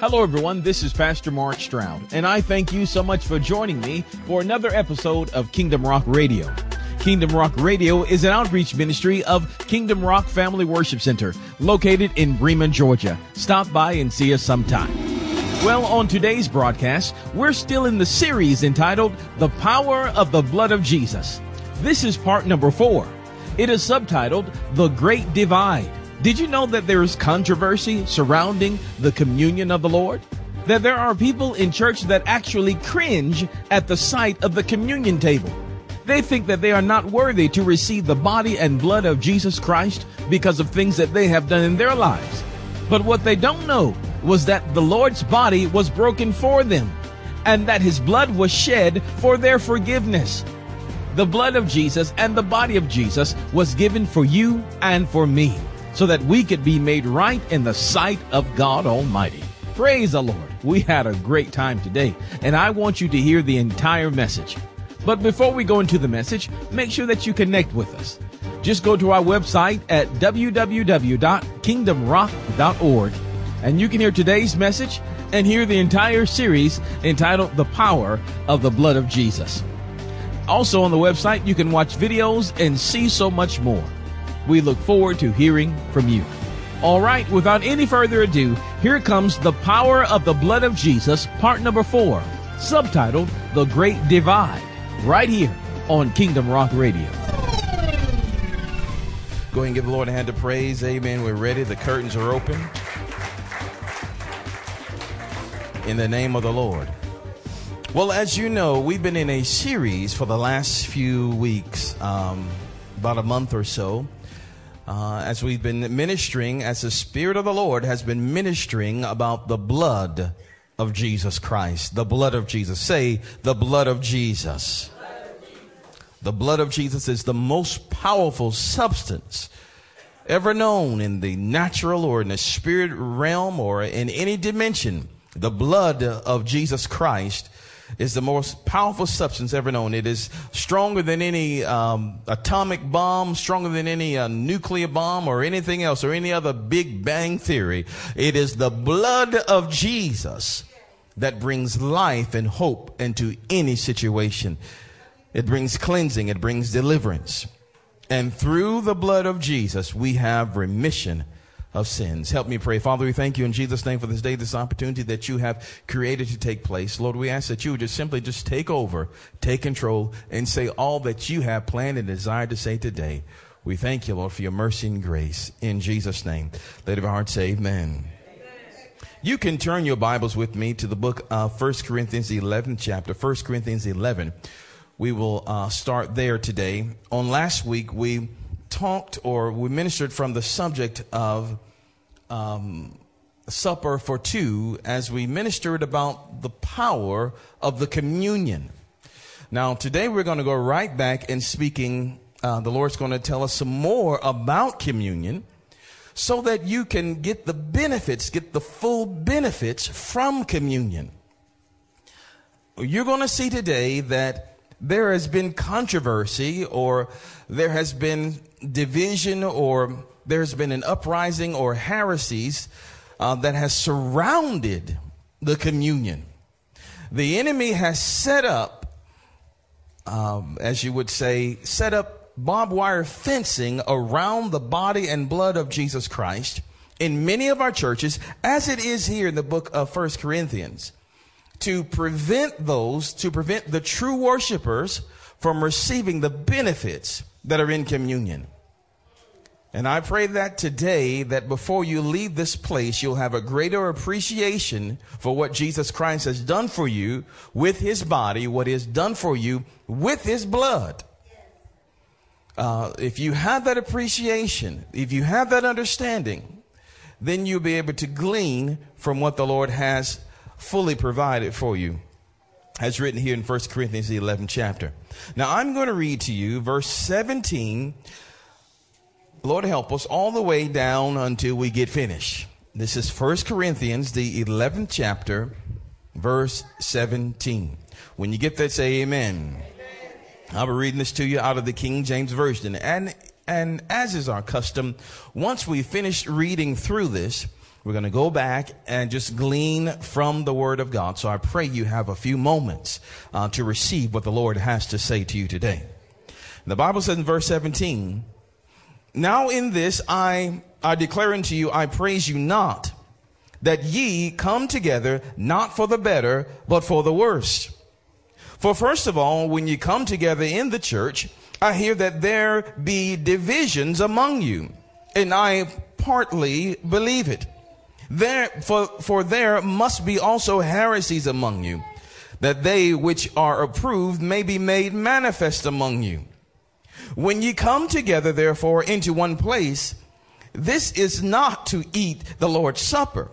Hello, everyone. This is Pastor Mark Stroud, and I thank you so much for joining me for another episode of Kingdom Rock Radio. Kingdom Rock Radio is an outreach ministry of Kingdom Rock Family Worship Center, located in Bremen, Georgia. Stop by and see us sometime. Well, on today's broadcast, we're still in the series entitled The Power of the Blood of Jesus. This is part number four. It is subtitled The Great Divide. Did you know that there is controversy surrounding the communion of the Lord? That there are people in church that actually cringe at the sight of the communion table. They think that they are not worthy to receive the body and blood of Jesus Christ because of things that they have done in their lives. But what they don't know was that the Lord's body was broken for them and that his blood was shed for their forgiveness. The blood of Jesus and the body of Jesus was given for you and for me so that we could be made right in the sight of God Almighty. Praise the Lord. We had a great time today, and I want you to hear the entire message. But before we go into the message, make sure that you connect with us. Just go to our website at www.kingdomrock.org and you can hear today's message and hear the entire series entitled The Power of the Blood of Jesus. Also on the website, you can watch videos and see so much more. We look forward to hearing from you. All right, without any further ado, here comes The Power of the Blood of Jesus, part number four, subtitled The Great Divide, right here on Kingdom Rock Radio. Go ahead and give the Lord a hand of praise. Amen. We're ready. The curtains are open. In the name of the Lord. Well, as you know, we've been in a series for the last few weeks, um, about a month or so, uh, as we've been ministering, as the Spirit of the Lord has been ministering about the blood of Jesus Christ. The blood of Jesus. Say, the blood of Jesus. The blood of Jesus is the most powerful substance ever known in the natural or in the spirit realm or in any dimension. The blood of Jesus Christ is the most powerful substance ever known. It is stronger than any um, atomic bomb, stronger than any uh, nuclear bomb or anything else or any other Big Bang theory. It is the blood of Jesus that brings life and hope into any situation. It brings cleansing. It brings deliverance. And through the blood of Jesus, we have remission of sins. Help me pray. Father, we thank you in Jesus' name for this day, this opportunity that you have created to take place. Lord, we ask that you would just simply just take over, take control, and say all that you have planned and desired to say today. We thank you, Lord, for your mercy and grace. In Jesus' name. Let our hearts say amen. You can turn your Bibles with me to the book of 1 Corinthians, 11th chapter, 1 Corinthians 11. We will uh, start there today. On last week, we talked or we ministered from the subject of um, supper for two as we ministered about the power of the communion. Now, today we're going to go right back and speaking. Uh, the Lord's going to tell us some more about communion so that you can get the benefits, get the full benefits from communion. You're going to see today that there has been controversy or there has been division or there's been an uprising or heresies uh, that has surrounded the communion. The enemy has set up, um, as you would say, set up barbed wire fencing around the body and blood of Jesus Christ in many of our churches, as it is here in the book of First Corinthians, to prevent those, to prevent the true worshipers from receiving the benefits that are in communion. And I pray that today, that before you leave this place, you'll have a greater appreciation for what Jesus Christ has done for you with his body, what he has done for you with his blood. Uh, if you have that appreciation, if you have that understanding, then you'll be able to glean from what the Lord has fully provided for you. As written here in 1 Corinthians, the 11th chapter. Now I'm going to read to you verse 17 Lord help us all the way down until we get finished. This is 1 Corinthians, the 11th chapter, verse 17. When you get that, say amen. amen. I'll be reading this to you out of the King James Version. And, and as is our custom, once we finish reading through this, We're going to go back and just glean from the Word of God. So I pray you have a few moments uh, to receive what the Lord has to say to you today. The Bible says in verse 17, Now in this I, I declare unto you, I praise you not, that ye come together not for the better, but for the worst. For first of all, when you come together in the church, I hear that there be divisions among you, and I partly believe it. There, for, for there must be also heresies among you, that they which are approved may be made manifest among you. When ye come together, therefore, into one place, this is not to eat the Lord's Supper.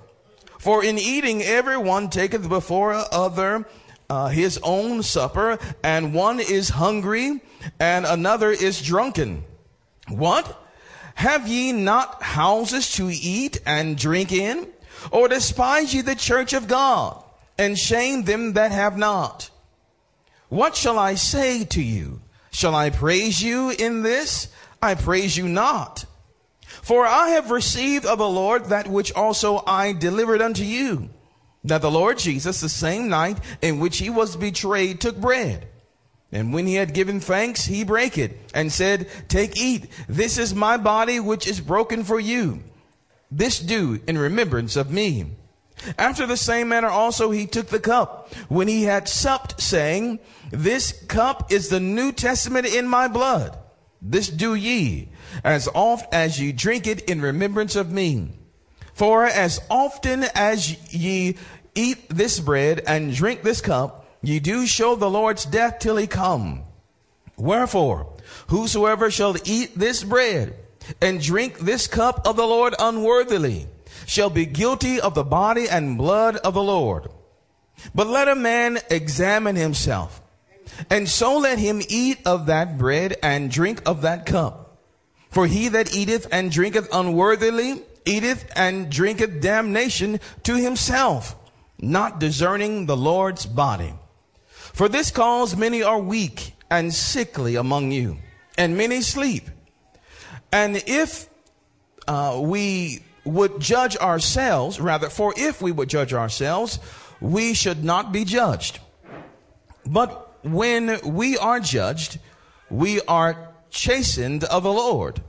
For in eating, every one taketh before other uh, his own supper, and one is hungry, and another is drunken. What? Have ye not houses to eat and drink in? Or despise ye the church of God, and shame them that have not? What shall I say to you? Shall I praise you in this? I praise you not. For I have received of the Lord that which also I delivered unto you. That the Lord Jesus, the same night in which he was betrayed, took bread. And when he had given thanks, he brake it and said, Take, eat. This is my body which is broken for you. This do in remembrance of me. After the same manner also he took the cup when he had supped, saying, This cup is the New Testament in my blood. This do ye as oft as ye drink it in remembrance of me. For as often as ye eat this bread and drink this cup, ye do show the Lord's death till he come. Wherefore, whosoever shall eat this bread and drink this cup of the Lord unworthily shall be guilty of the body and blood of the Lord. But let a man examine himself, and so let him eat of that bread and drink of that cup. For he that eateth and drinketh unworthily eateth and drinketh damnation to himself, not discerning the Lord's body. For this cause many are weak and sickly among you, and many sleep. And if uh, we would judge ourselves, rather, for if we would judge ourselves, we should not be judged. But when we are judged, we are chastened of the Lord,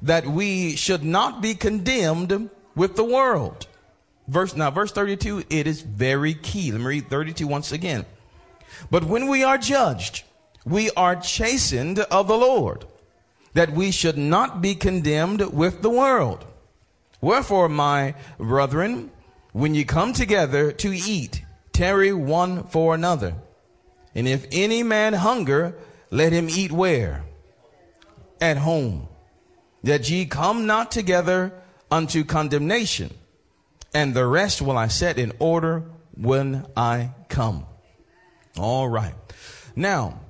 that we should not be condemned with the world. Verse, now verse 32, it is very key. Let me read 32 once again. But when we are judged, we are chastened of the Lord, that we should not be condemned with the world. Wherefore, my brethren, when ye come together to eat, tarry one for another. And if any man hunger, let him eat where? At home. That ye come not together unto condemnation. And the rest will I set in order when I come. All right. Now,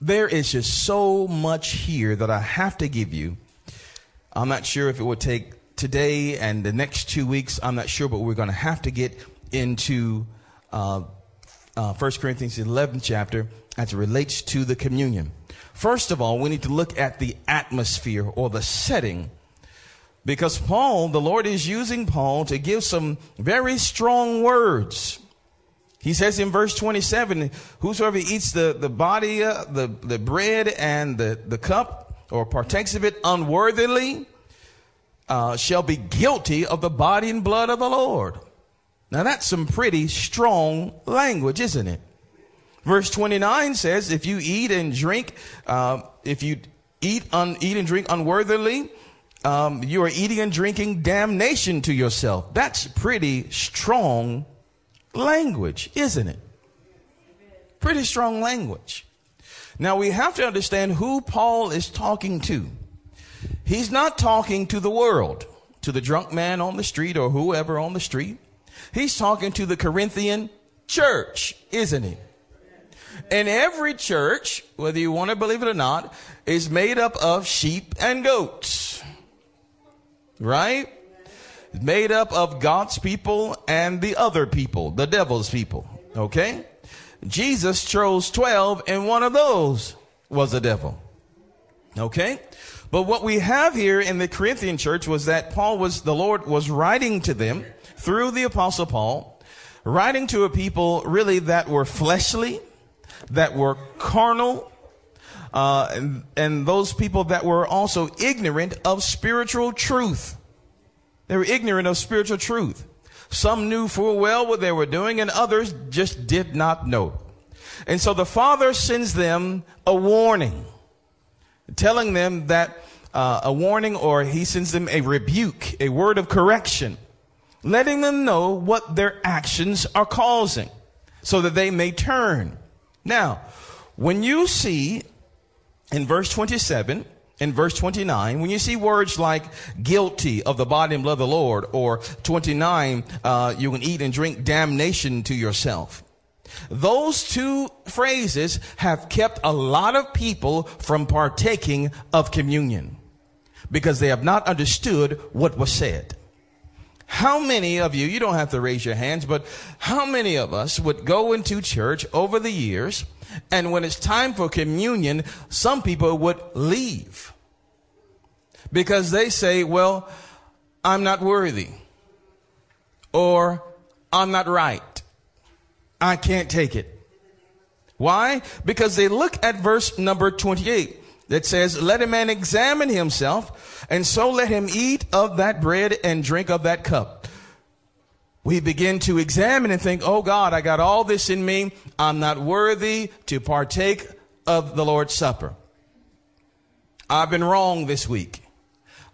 there is just so much here that I have to give you. I'm not sure if it would take today and the next two weeks. I'm not sure, but we're going to have to get into uh, uh, 1 Corinthians 11 chapter as it relates to the communion. First of all, we need to look at the atmosphere or the setting because Paul, the Lord is using Paul to give some very strong words he says in verse 27, whosoever eats the, the body, uh, the, the bread and the, the cup or partakes of it unworthily, uh, shall be guilty of the body and blood of the Lord. Now that's some pretty strong language, isn't it? Verse 29 says, if you eat and drink, uh, if you eat, un, eat and drink unworthily, um, you are eating and drinking damnation to yourself. That's pretty strong language, isn't it? Pretty strong language. Now we have to understand who Paul is talking to. He's not talking to the world, to the drunk man on the street or whoever on the street. He's talking to the Corinthian church, isn't he? And every church, whether you want to believe it or not, is made up of sheep and goats. Right? Made up of God's people and the other people, the devil's people. Okay? Jesus chose 12 and one of those was the devil. Okay? But what we have here in the Corinthian church was that Paul was, the Lord was writing to them through the apostle Paul, writing to a people really that were fleshly, that were carnal, uh, and, and those people that were also ignorant of spiritual truth. They were ignorant of spiritual truth. Some knew full well what they were doing and others just did not know. And so the Father sends them a warning, telling them that uh, a warning or he sends them a rebuke, a word of correction, letting them know what their actions are causing so that they may turn. Now, when you see in verse 27, in verse 29, when you see words like guilty of the body and blood of the Lord, or 29, uh, you can eat and drink damnation to yourself. Those two phrases have kept a lot of people from partaking of communion because they have not understood what was said. How many of you, you don't have to raise your hands, but how many of us would go into church over the years and when it's time for communion, some people would leave because they say, well, I'm not worthy or I'm not right. I can't take it. Why? Because they look at verse number 28 that says, let a man examine himself and so let him eat of that bread and drink of that cup. We begin to examine and think, oh God, I got all this in me. I'm not worthy to partake of the Lord's Supper. I've been wrong this week.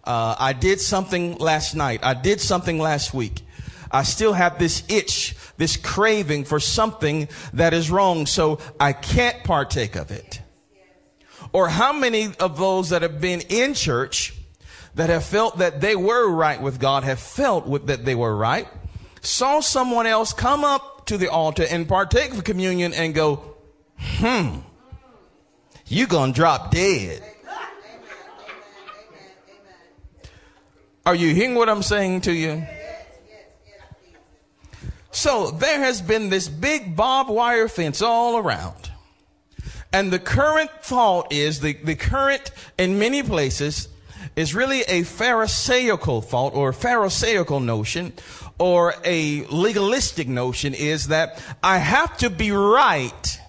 Uh, I did something last night. I did something last week. I still have this itch, this craving for something that is wrong, so I can't partake of it. Or how many of those that have been in church that have felt that they were right with God have felt that they were right, saw someone else come up to the altar and partake of communion and go, hmm, you gonna drop dead. Are you hearing what I'm saying to you? So there has been this big barbed wire fence all around. And the current thought is the, the current in many places is really a pharisaical thought or pharisaical notion or a legalistic notion is that I have to be right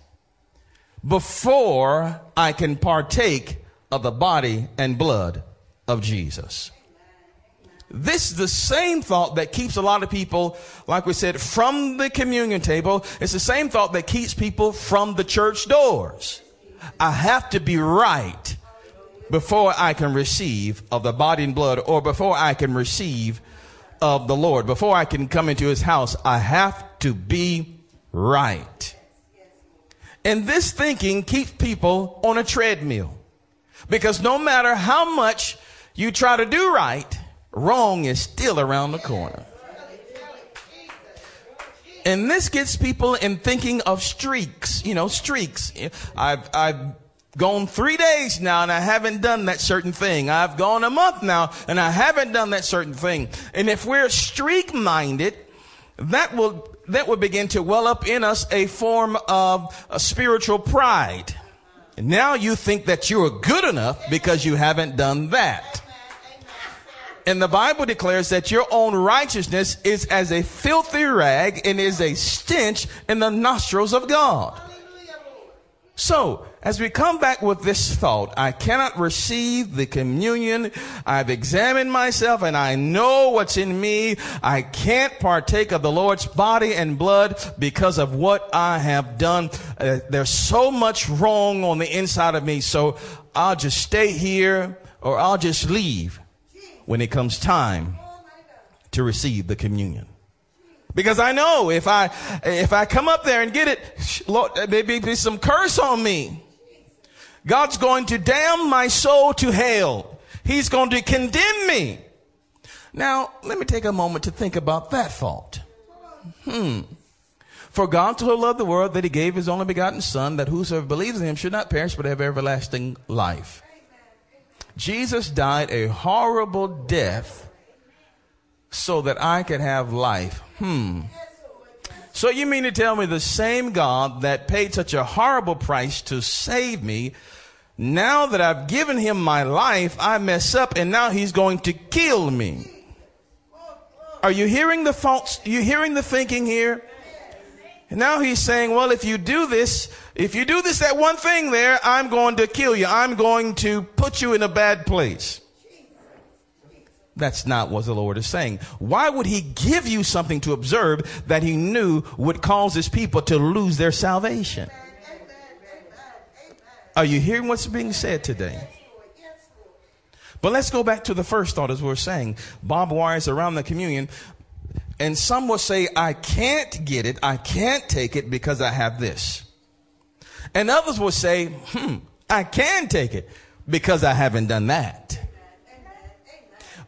before I can partake of the body and blood of Jesus. This is the same thought that keeps a lot of people, like we said, from the communion table. It's the same thought that keeps people from the church doors. I have to be right before I can receive of the body and blood or before I can receive of the Lord. Before I can come into his house, I have to be right. And this thinking keeps people on a treadmill because no matter how much you try to do right, wrong is still around the corner. And this gets people in thinking of streaks, you know, streaks. I've, I've gone three days now and I haven't done that certain thing. I've gone a month now and I haven't done that certain thing. And if we're streak minded, that will, that will begin to well up in us a form of a spiritual pride. And now you think that you're good enough because you haven't done that. And the Bible declares that your own righteousness is as a filthy rag and is a stench in the nostrils of God. So, as we come back with this thought, I cannot receive the communion. I've examined myself and I know what's in me. I can't partake of the Lord's body and blood because of what I have done. Uh, there's so much wrong on the inside of me. So I'll just stay here or I'll just leave when it comes time to receive the communion. Because I know if I, if I come up there and get it, Lord, there may be some curse on me. God's going to damn my soul to hell. He's going to condemn me. Now, let me take a moment to think about that thought. Hmm. For God so loved the world that he gave his only begotten son that whosoever believes in him should not perish but have everlasting life. Jesus died a horrible death so that I could have life. Hmm. So you mean to tell me the same God that paid such a horrible price to save me Now that I've given him my life, I mess up and now he's going to kill me. Are you hearing the thoughts? You hearing the thinking here? And now he's saying, well, if you do this, if you do this, that one thing there, I'm going to kill you. I'm going to put you in a bad place. That's not what the Lord is saying. Why would he give you something to observe that he knew would cause his people to lose their salvation? Are you hearing what's being said today? But let's go back to the first thought as we are saying. Bob wires around the communion. And some will say, I can't get it. I can't take it because I have this. And others will say, hmm, I can take it because I haven't done that.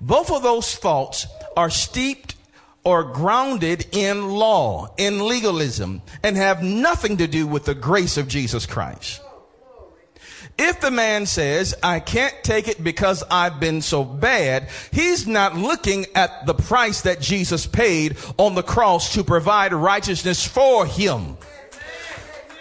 Both of those thoughts are steeped or grounded in law, in legalism, and have nothing to do with the grace of Jesus Christ. If the man says, I can't take it because I've been so bad, he's not looking at the price that Jesus paid on the cross to provide righteousness for him.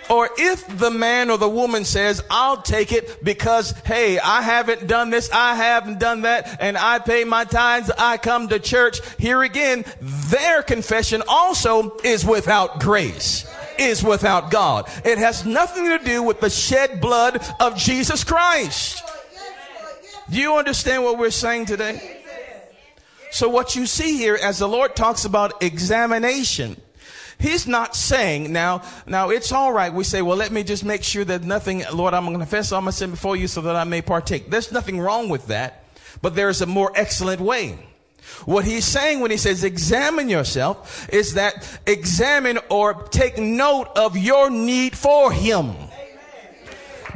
Or if the man or the woman says, I'll take it because, hey, I haven't done this, I haven't done that, and I pay my tithes, I come to church. Here again, their confession also is without grace is without God. It has nothing to do with the shed blood of Jesus Christ. Do you understand what we're saying today? So what you see here as the Lord talks about examination, He's not saying now, now it's all right. We say, well, let me just make sure that nothing, Lord, I'm going to confess all my sin before you so that I may partake. There's nothing wrong with that, but there's a more excellent way. What he's saying when he says examine yourself is that examine or take note of your need for him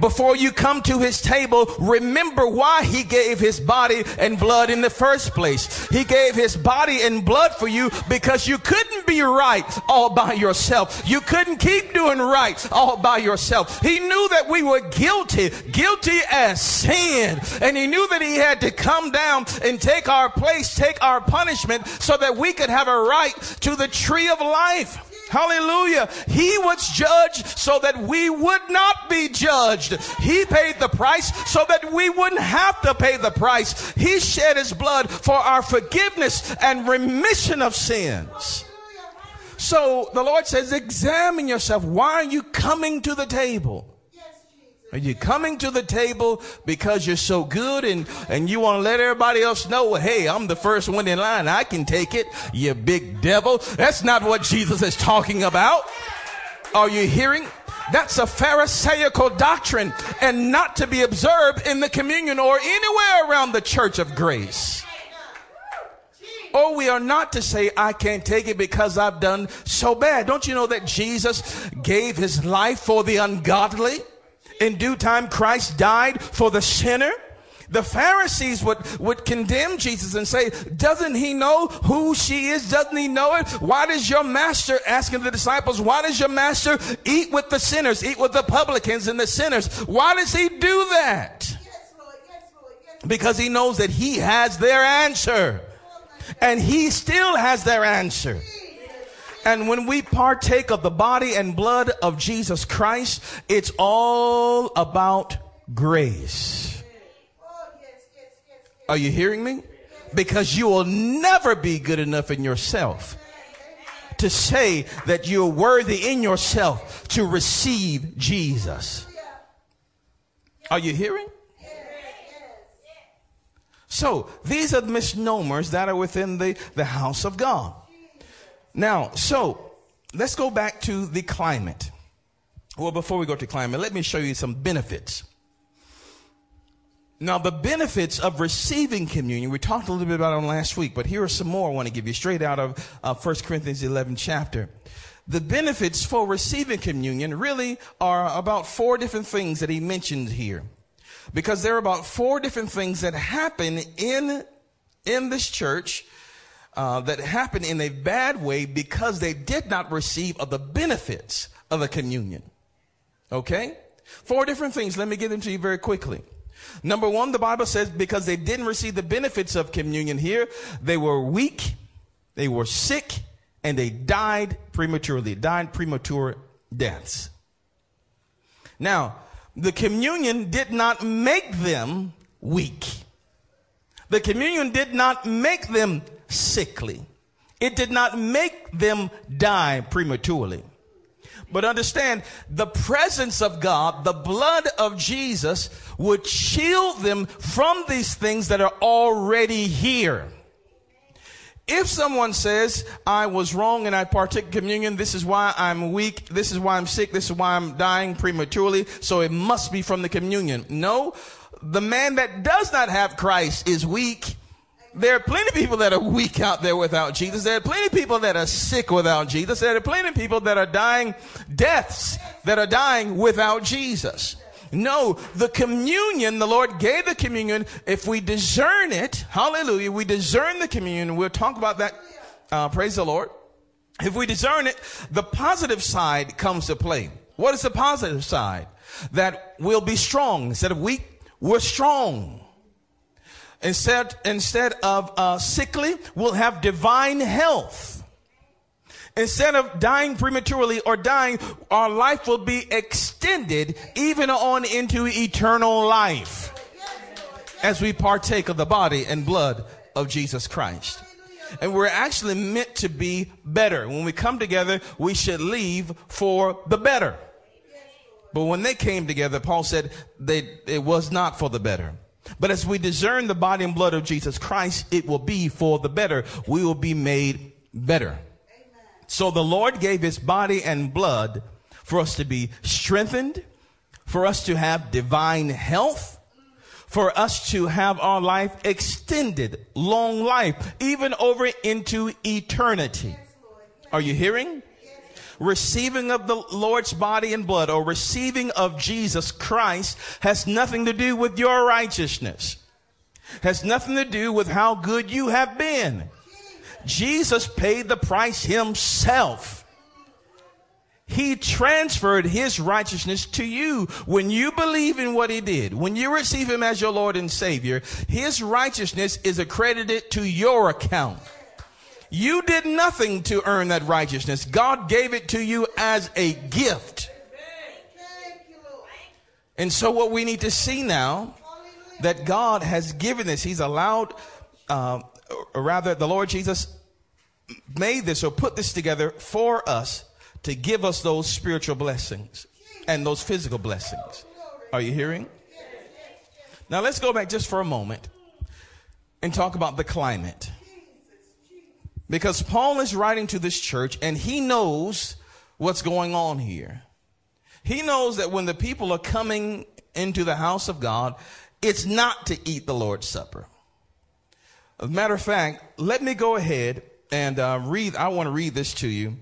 before you come to his table, remember why he gave his body and blood in the first place. He gave his body and blood for you because you couldn't be right all by yourself. You couldn't keep doing right all by yourself. He knew that we were guilty, guilty as sin. And he knew that he had to come down and take our place, take our punishment so that we could have a right to the tree of life. Hallelujah. He was judged so that we would not be judged. He paid the price so that we wouldn't have to pay the price. He shed his blood for our forgiveness and remission of sins. So the Lord says, examine yourself. Why are you coming to the table? Are you coming to the table because you're so good and, and you want to let everybody else know, hey, I'm the first one in line. I can take it, you big devil. That's not what Jesus is talking about. Are you hearing? That's a Pharisaical doctrine and not to be observed in the communion or anywhere around the church of grace. Or we are not to say, I can't take it because I've done so bad. Don't you know that Jesus gave his life for the ungodly? In due time Christ died for the sinner. The Pharisees would, would condemn Jesus and say, doesn't he know who she is? Doesn't he know it? Why does your master, asking the disciples, why does your master eat with the sinners, eat with the publicans and the sinners? Why does he do that? Because he knows that he has their answer. And he still has their answer. And when we partake of the body and blood of Jesus Christ, it's all about grace. Are you hearing me? Because you will never be good enough in yourself to say that you're worthy in yourself to receive Jesus. Are you hearing? So these are misnomers that are within the, the house of God. Now, so let's go back to the climate. Well, before we go to climate, let me show you some benefits. Now, the benefits of receiving communion, we talked a little bit about them last week, but here are some more I want to give you straight out of uh, 1 Corinthians 11 chapter. The benefits for receiving communion really are about four different things that he mentioned here. Because there are about four different things that happen in, in this church uh, that happened in a bad way because they did not receive of the benefits of a communion. Okay? Four different things. Let me give them to you very quickly. Number one, the Bible says because they didn't receive the benefits of communion here, they were weak, they were sick, and they died prematurely, died premature deaths. Now, the communion did not make them weak. The communion did not make them sickly. It did not make them die prematurely. But understand the presence of God, the blood of Jesus would shield them from these things that are already here. If someone says, I was wrong and I partook communion, this is why I'm weak, this is why I'm sick, this is why I'm dying prematurely, so it must be from the communion. No, the man that does not have Christ is weak. There are plenty of people that are weak out there without Jesus. There are plenty of people that are sick without Jesus. There are plenty of people that are dying deaths that are dying without Jesus. No, the communion, the Lord gave the communion. If we discern it, hallelujah, we discern the communion. We'll talk about that. Uh, praise the Lord. If we discern it, the positive side comes to play. What is the positive side? That we'll be strong. Instead of weak, we're strong. Instead, instead of uh, sickly, we'll have divine health. Instead of dying prematurely or dying, our life will be extended even on into eternal life as we partake of the body and blood of Jesus Christ. And we're actually meant to be better. When we come together, we should leave for the better. But when they came together, Paul said they, it was not for the better. But as we discern the body and blood of Jesus Christ, it will be for the better. We will be made better. Amen. So the Lord gave his body and blood for us to be strengthened, for us to have divine health, for us to have our life extended, long life, even over into eternity. Are you hearing? Receiving of the Lord's body and blood or receiving of Jesus Christ has nothing to do with your righteousness. Has nothing to do with how good you have been. Jesus paid the price himself. He transferred his righteousness to you. When you believe in what he did, when you receive him as your Lord and Savior, his righteousness is accredited to your account. You did nothing to earn that righteousness. God gave it to you as a gift. And so what we need to see now that God has given this, he's allowed, uh, or rather the Lord Jesus made this or put this together for us to give us those spiritual blessings and those physical blessings. Are you hearing? Now let's go back just for a moment and talk about the climate. Because Paul is writing to this church and he knows what's going on here. He knows that when the people are coming into the house of God, it's not to eat the Lord's Supper. As a matter of fact, let me go ahead and uh, read. I want to read this to you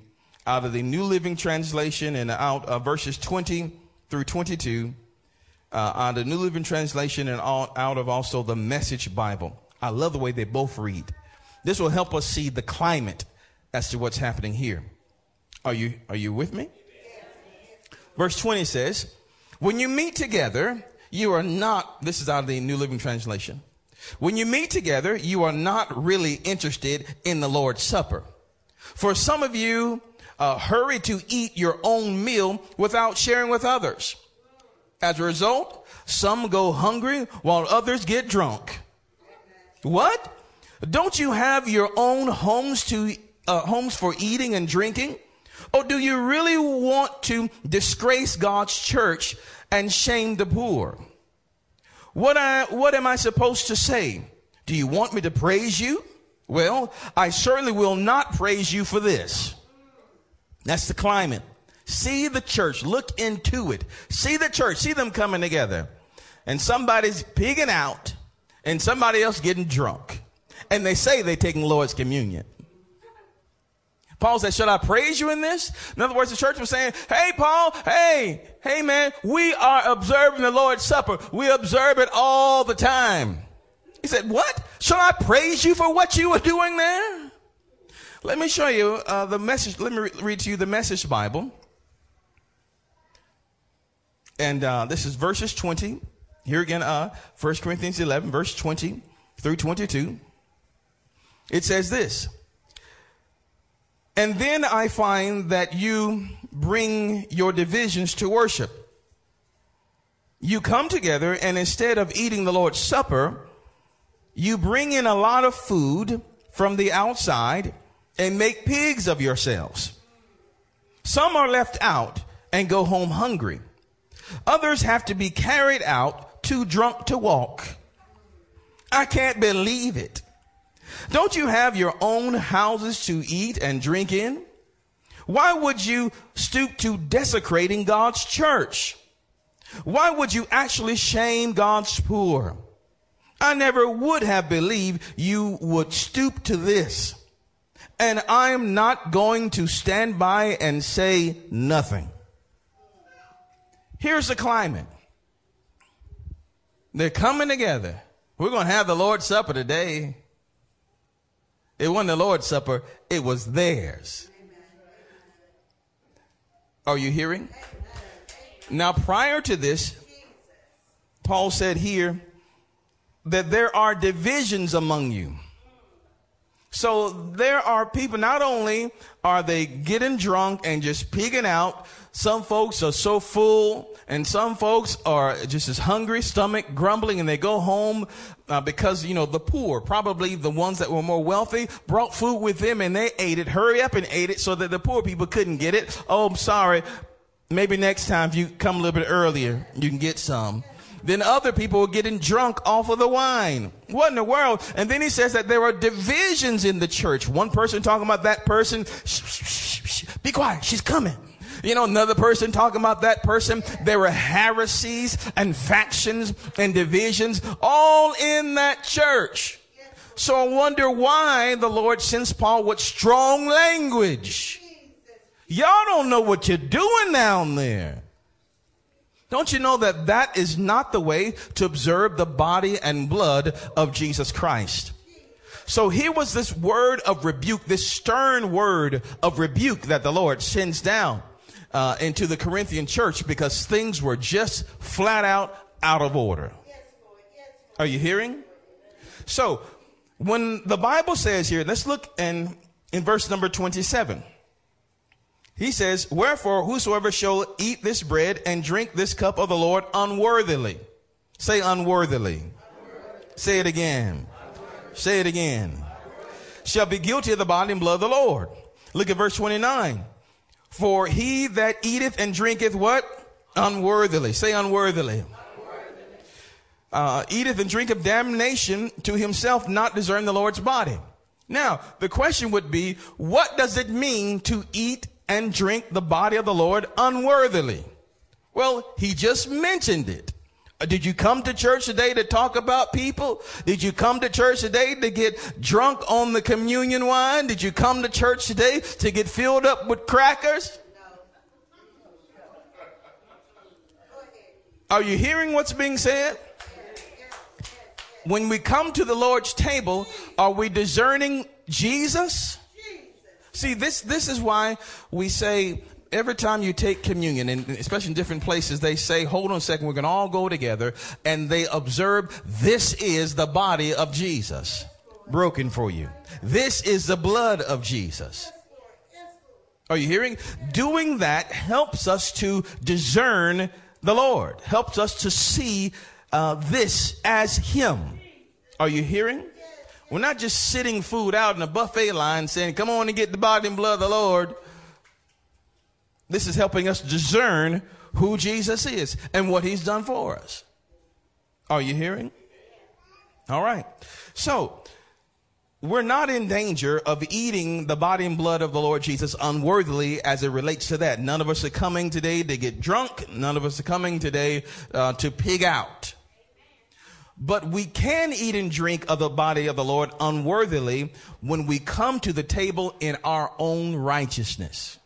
out of the New Living Translation and out of verses 20 through 22, uh, out of the New Living Translation and all, out of also the Message Bible. I love the way they both read. This will help us see the climate as to what's happening here. Are you, are you with me? Verse 20 says, when you meet together, you are not, this is out of the New Living Translation. When you meet together, you are not really interested in the Lord's Supper. For some of you, uh, hurry to eat your own meal without sharing with others. As a result, some go hungry while others get drunk. What? Don't you have your own homes to uh, homes for eating and drinking? Or do you really want to disgrace God's church and shame the poor? What I, what am I supposed to say? Do you want me to praise you? Well, I certainly will not praise you for this. That's the climate. See the church, look into it. See the church, see them coming together. And somebody's pigging out and somebody else getting drunk and they say they're taking Lord's communion. Paul said, should I praise you in this? In other words, the church was saying, hey, Paul, hey, hey, man, we are observing the Lord's Supper. We observe it all the time. He said, what? Shall I praise you for what you were doing there? Let me show you uh, the message. Let me re- read to you the message Bible. And uh, this is verses 20. Here again, uh, 1 Corinthians 11, verse 20 through 22. It says this. And then I find that you bring your divisions to worship. you come together and instead of eating the Lord's Supper, you bring in a lot of food from the outside and make pigs of yourselves. Some are left out and go home hungry. Others have to be carried out too drunk to walk. I can't believe it. Don't you have your own houses to eat and drink in? Why would you stoop to desecrating God's church? Why would you actually shame God's poor? I never would have believed you would stoop to this. And I'm not going to stand by and say nothing. Here's the climate. They're coming together. We're going to have the Lord's Supper today. It wasn't the Lord's Supper, it was theirs. Are you hearing? Now, prior to this, Paul said here that there are divisions among you. So there are people, not only are they getting drunk and just pigging out, some folks are so full and some folks are just as hungry, stomach grumbling, and they go home uh, because, you know, the poor, probably the ones that were more wealthy, brought food with them and they ate it. Hurry up and ate it so that the poor people couldn't get it. Oh, I'm sorry. Maybe next time if you come a little bit earlier, you can get some. Then other people were getting drunk off of the wine. What in the world? And then he says that there are divisions in the church. One person talking about that person. Shh, shh, shh, be quiet. She's coming. You know, another person talking about that person. There were heresies and factions and divisions all in that church. So I wonder why the Lord sends Paul with strong language. Y'all don't know what you're doing down there. Don't you know that that is not the way to observe the body and blood of Jesus Christ? So here was this word of rebuke, this stern word of rebuke that the Lord sends down uh, into the Corinthian church because things were just flat out out of order. Are you hearing? So when the Bible says here, let's look in, in verse number 27. He says, Wherefore, whosoever shall eat this bread and drink this cup of the Lord unworthily. Say unworthily. unworthily. Say it again. Unworthily. Say it again. Shall be guilty of the body and blood of the Lord. Look at verse 29. For he that eateth and drinketh what? Unworthily. Say unworthily. Uh, eateth and drinketh damnation to himself, not discerning the Lord's body. Now, the question would be, what does it mean to eat and drink the body of the Lord unworthily. Well, he just mentioned it. Did you come to church today to talk about people? Did you come to church today to get drunk on the communion wine? Did you come to church today to get filled up with crackers? Are you hearing what's being said? When we come to the Lord's table, are we discerning Jesus? See, this, this is why we say every time you take communion, and especially in different places, they say, hold on a second, we're going to all go together. And they observe, this is the body of Jesus broken for you. This is the blood of Jesus. Are you hearing? Doing that helps us to discern the Lord, helps us to see uh, this as Him. Are you hearing? We're not just sitting food out in a buffet line saying, come on and get the body and blood of the Lord. This is helping us discern who Jesus is and what he's done for us. Are you hearing? All right. So, we're not in danger of eating the body and blood of the Lord Jesus unworthily as it relates to that. None of us are coming today to get drunk. None of us are coming today uh, to pig out. But we can eat and drink of the body of the Lord unworthily when we come to the table in our own righteousness.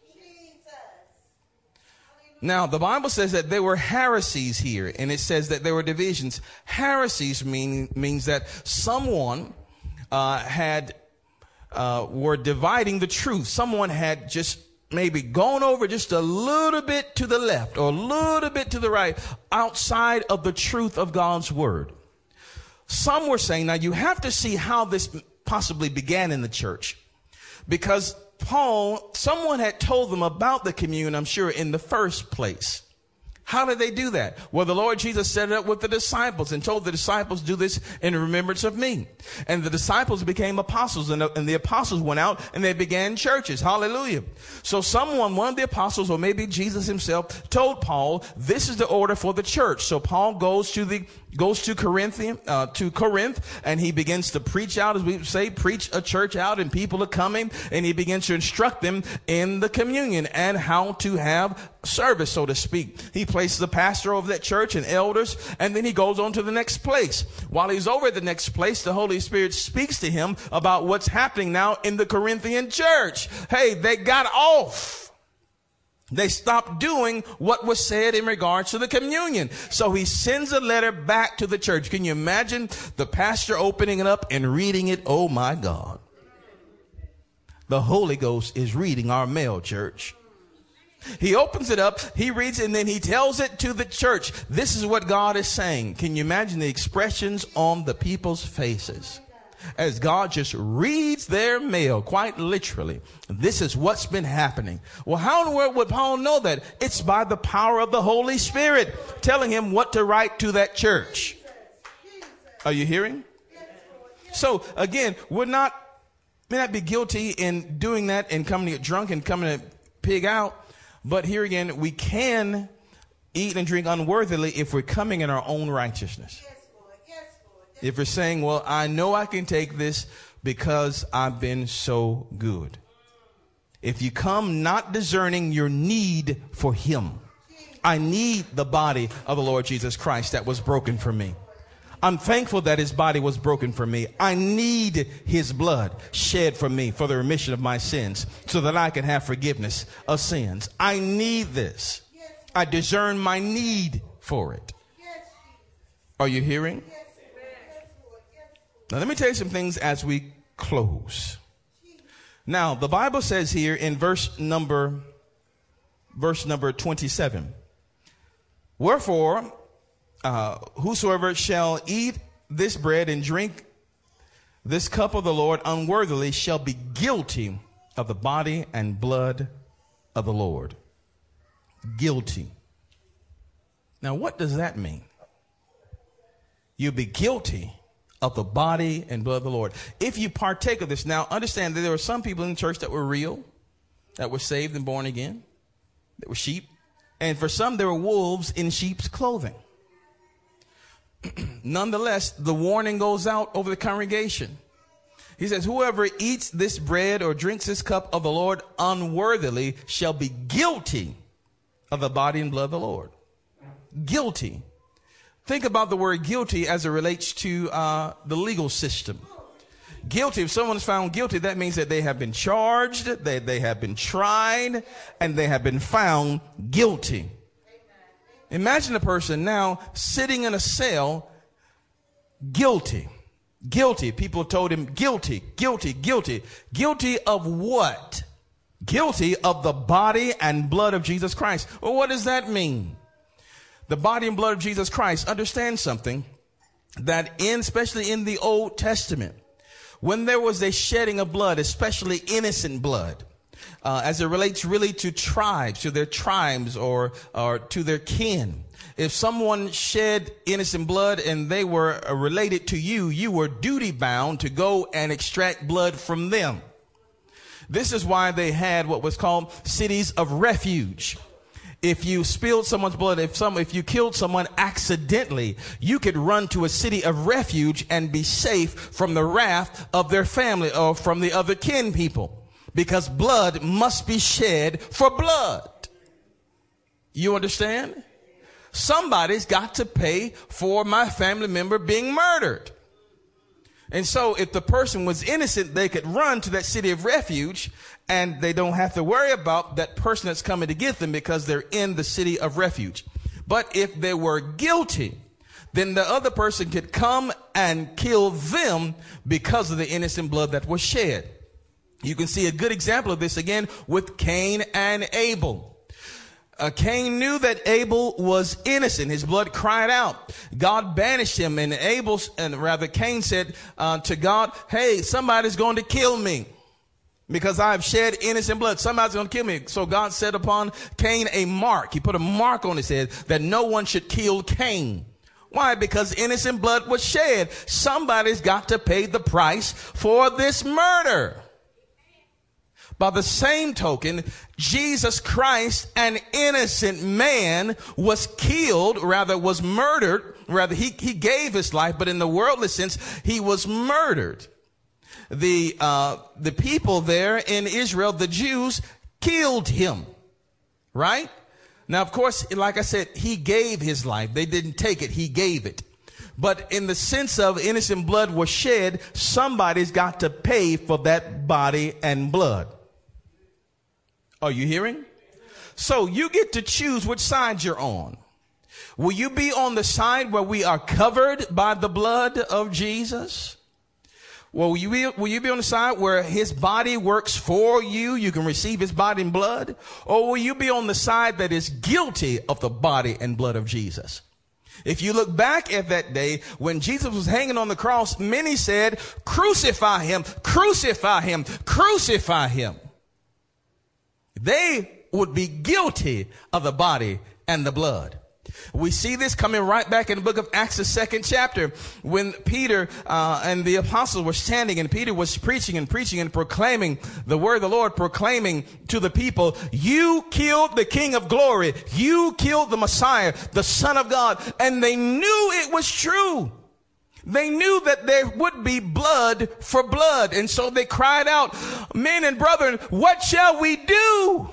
Now, the Bible says that there were heresies here, and it says that there were divisions. Heresies mean, means that someone uh, had uh, were dividing the truth. Someone had just maybe gone over just a little bit to the left or a little bit to the right outside of the truth of God's word. Some were saying, now you have to see how this possibly began in the church. Because Paul, someone had told them about the communion, I'm sure, in the first place. How did they do that? Well, the Lord Jesus set it up with the disciples and told the disciples, do this in remembrance of me. And the disciples became apostles and the, and the, apostles went out and they began churches. Hallelujah. So someone, one of the apostles or maybe Jesus himself told Paul, this is the order for the church. So Paul goes to the goes to Corinthian, uh, to Corinth, and he begins to preach out, as we say, preach a church out, and people are coming, and he begins to instruct them in the communion and how to have service, so to speak. He places a pastor over that church and elders, and then he goes on to the next place. While he's over at the next place, the Holy Spirit speaks to him about what's happening now in the Corinthian church. Hey, they got off they stopped doing what was said in regards to the communion. So he sends a letter back to the church. Can you imagine the pastor opening it up and reading it? Oh my God. The Holy Ghost is reading our mail, church. He opens it up, he reads it, and then he tells it to the church. This is what God is saying. Can you imagine the expressions on the people's faces? As God just reads their mail, quite literally. This is what's been happening. Well, how in the world would Paul know that? It's by the power of the Holy Spirit telling him what to write to that church. Are you hearing? So again, we're not, may not be guilty in doing that and coming to get drunk and coming to pig out. But here again, we can eat and drink unworthily if we're coming in our own righteousness. If you're saying, well, I know I can take this because I've been so good. If you come not discerning your need for Him, I need the body of the Lord Jesus Christ that was broken for me. I'm thankful that his body was broken for me. I need his blood shed for me for the remission of my sins so that I can have forgiveness of sins. I need this. I discern my need for it. Are you hearing? Now, let me tell you some things as we close. Now, the Bible says here in verse number, verse number 27, Wherefore, uh, whosoever shall eat this bread and drink this cup of the Lord unworthily shall be guilty of the body and blood of the Lord. Guilty. Now, what does that mean? You'll be guilty of the body and blood of the Lord. If you partake of this, now understand that there were some people in the church that were real, that were saved and born again, that were sheep. And for some, there were wolves in sheep's clothing. Nonetheless, the warning goes out over the congregation. He says, whoever eats this bread or drinks this cup of the Lord unworthily shall be guilty of the body and blood of the Lord. Guilty. Think about the word guilty as it relates to uh, the legal system. Guilty, if someone is found guilty, that means that they have been charged, they, they have been tried, and they have been found guilty. Imagine a person now sitting in a cell, guilty. Guilty. People told him guilty, guilty, guilty. Guilty of what? Guilty of the body and blood of Jesus Christ. Well, what does that mean? The body and blood of Jesus Christ, understand something that in, especially in the Old Testament, when there was a shedding of blood, especially innocent blood, uh, as it relates really to tribes, to their tribes or, or to their kin. If someone shed innocent blood and they were uh, related to you, you were duty bound to go and extract blood from them. This is why they had what was called cities of refuge if you spilled someone's blood, if some, if you killed someone accidentally, you could run to a city of refuge and be safe from the wrath of their family or from the other kin people. Because blood must be shed for blood. You understand? Somebody's got to pay for my family member being murdered. And so if the person was innocent, they could run to that city of refuge and they don't have to worry about that person that's coming to get them because they're in the city of refuge. But if they were guilty, then the other person could come and kill them because of the innocent blood that was shed. You can see a good example of this again with Cain and Abel. Uh, Cain knew that Abel was innocent. His blood cried out. God banished him, and Abel, and rather Cain said uh, to God, "Hey, somebody's going to kill me." because I have shed innocent blood. Somebody's going to kill me. So God set upon Cain a mark. He put a mark on his head that no one should kill Cain. Why? Because innocent blood was shed. Somebody's got to pay the price for this murder. By the same token, Jesus Christ, an innocent man, was killed, rather was murdered, rather he, he gave his life, but in the worldly sense, he was murdered the, uh, the people there in Israel, the Jews, killed him. Right? Now, of course, like I said, he gave his life. They didn't take it. He gave it. But in the sense of innocent blood was shed, somebody's got to pay for that body and blood. Are you hearing? So you get to choose which side you're on. Will you be on the side where we are covered by the blood of Jesus? Well, will you, be, will you be on the side where his body works for you? You can receive his body and blood? Or will you be on the side that is guilty of the body and blood of Jesus? If you look back at that day when Jesus was hanging on the cross, many said, crucify him, crucify him, crucify him. They would be guilty of the body and the blood. We see this coming right back in the book of Acts, the second chapter, when Peter uh, and the apostles were standing, and Peter was preaching and preaching and proclaiming the word of the Lord, proclaiming to the people, "You killed the King of Glory. You killed the Messiah, the Son of God," and they knew it was true. They knew that there would be blood for blood, and so they cried out, "Men and brethren, what shall we do?"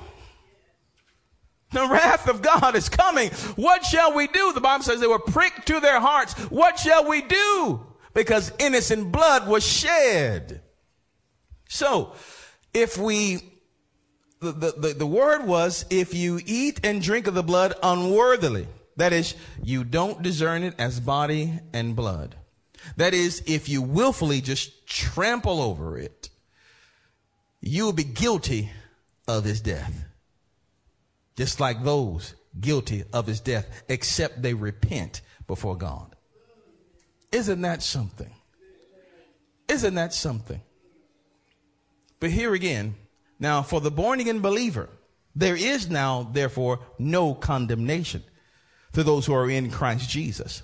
The wrath of God is coming. What shall we do? The Bible says they were pricked to their hearts. What shall we do? Because innocent blood was shed. So, if we, the, the, the word was, if you eat and drink of the blood unworthily, that is, you don't discern it as body and blood. That is, if you willfully just trample over it, you will be guilty of his death just like those guilty of his death, except they repent before God. Isn't that something? Isn't that something? But here again, now for the born again believer, there is now, therefore, no condemnation to those who are in Christ Jesus.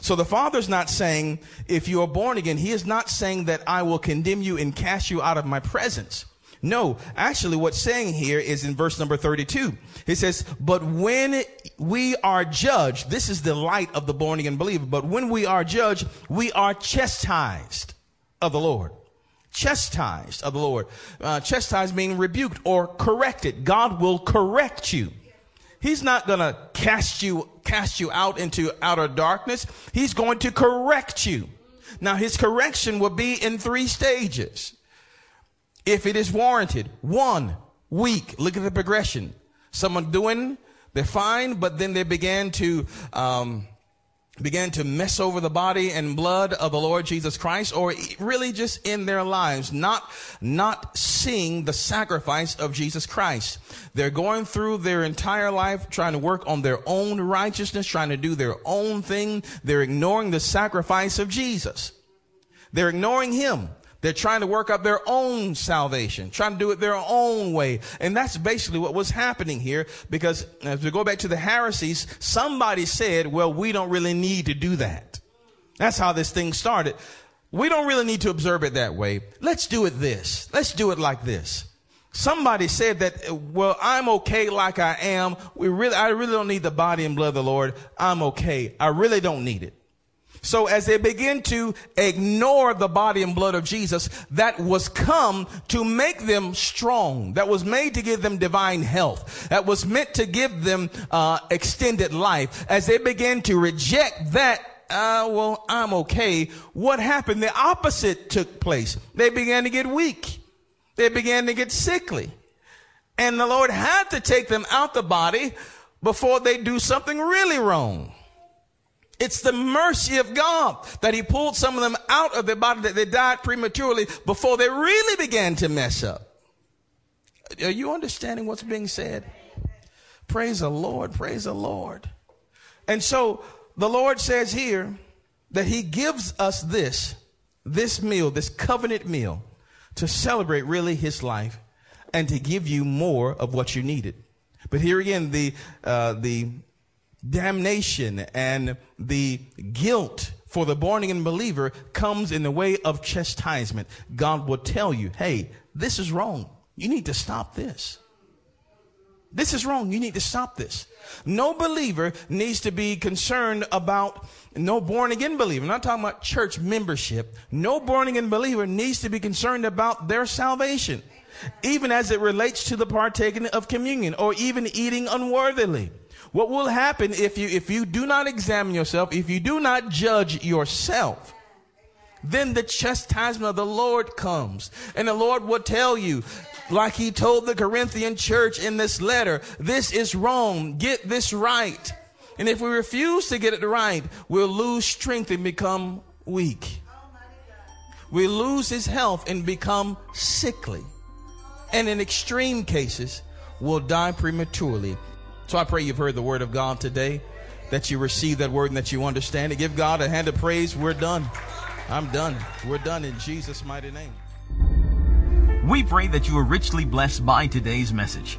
So the Father's not saying, if you are born again, He is not saying that I will condemn you and cast you out of my presence. No, actually what's saying here is in verse number 32. He says, but when we are judged, this is the light of the born again believer, but when we are judged, we are chastised of the Lord. Chastised of the Lord. Uh, chastised meaning rebuked or corrected. God will correct you. He's not gonna cast you, cast you out into outer darkness. He's going to correct you. Now his correction will be in three stages if it is warranted. One, weak. Look at the progression. Someone doing, they're fine, but then they began to, um, began to mess over the body and blood of the Lord Jesus Christ, or really just in their lives, not, not seeing the sacrifice of Jesus Christ. They're going through their entire life trying to work on their own righteousness, trying to do their own thing. They're ignoring the sacrifice of Jesus. They're ignoring Him. They're trying to work out their own salvation, trying to do it their own way. And that's basically what was happening here because as we go back to the heresies, somebody said, well, we don't really need to do that. That's how this thing started. We don't really need to observe it that way. Let's do it this. Let's do it like this. Somebody said that, well, I'm okay like I am. We really, I really don't need the body and blood of the Lord. I'm okay. I really don't need it. So as they begin to ignore the body and blood of Jesus, that was come to make them strong, that was made to give them divine health, that was meant to give them uh, extended life. As they began to reject that uh, well, I'm okay. What happened? The opposite took place. They began to get weak. They began to get sickly. And the Lord had to take them out the body before they do something really wrong. It's the mercy of God that he pulled some of them out of their body that they died prematurely before they really began to mess up. Are you understanding what's being said? Praise the Lord. Praise the Lord. And so the Lord says here that he gives us this, this meal, this covenant meal to celebrate really his life and to give you more of what you needed. But here again, the, uh, the damnation and the guilt for the born again believer comes in the way of chastisement. God will tell you, hey, this is wrong. You need to stop this. This is wrong. You need to stop this. No believer needs to be concerned about no born again believer. I'm not talking about church membership. No born again believer needs to be concerned about their salvation, even as it relates to the partaking of communion or even eating unworthily. What will happen if you, if you do not examine yourself, if you do not judge yourself, then the chastisement of the Lord comes. And the Lord will tell you, like he told the Corinthian church in this letter, this is wrong. Get this right. And if we refuse to get it right, we'll lose strength and become weak. We lose his health and become sickly. And in extreme cases, will die prematurely. So I pray you've heard the word of God today, that you receive that word and that you understand it. Give God a hand of praise. We're done. I'm done. We're done in Jesus' mighty name. We pray that you are richly blessed by today's message.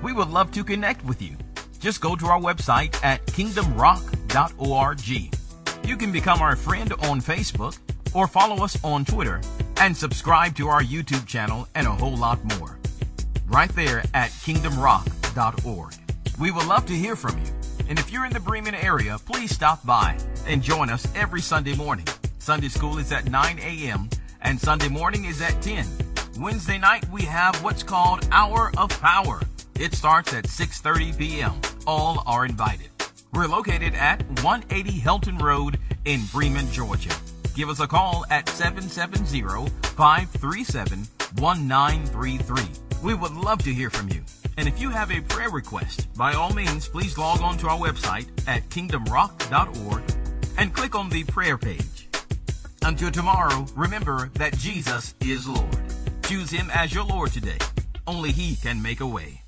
We would love to connect with you. Just go to our website at kingdomrock.org. You can become our friend on Facebook or follow us on Twitter and subscribe to our YouTube channel and a whole lot more. Right there at kingdomrock.org. We would love to hear from you. And if you're in the Bremen area, please stop by and join us every Sunday morning. Sunday school is at 9 a.m. and Sunday morning is at 10. Wednesday night we have what's called Hour of Power. It starts at 6:30 p.m. All are invited. We're located at 180 Hilton Road in Bremen, Georgia. Give us a call at 770-537-1933. We would love to hear from you. And if you have a prayer request, by all means, please log on to our website at kingdomrock.org and click on the prayer page. Until tomorrow, remember that Jesus is Lord. Choose Him as your Lord today. Only He can make a way.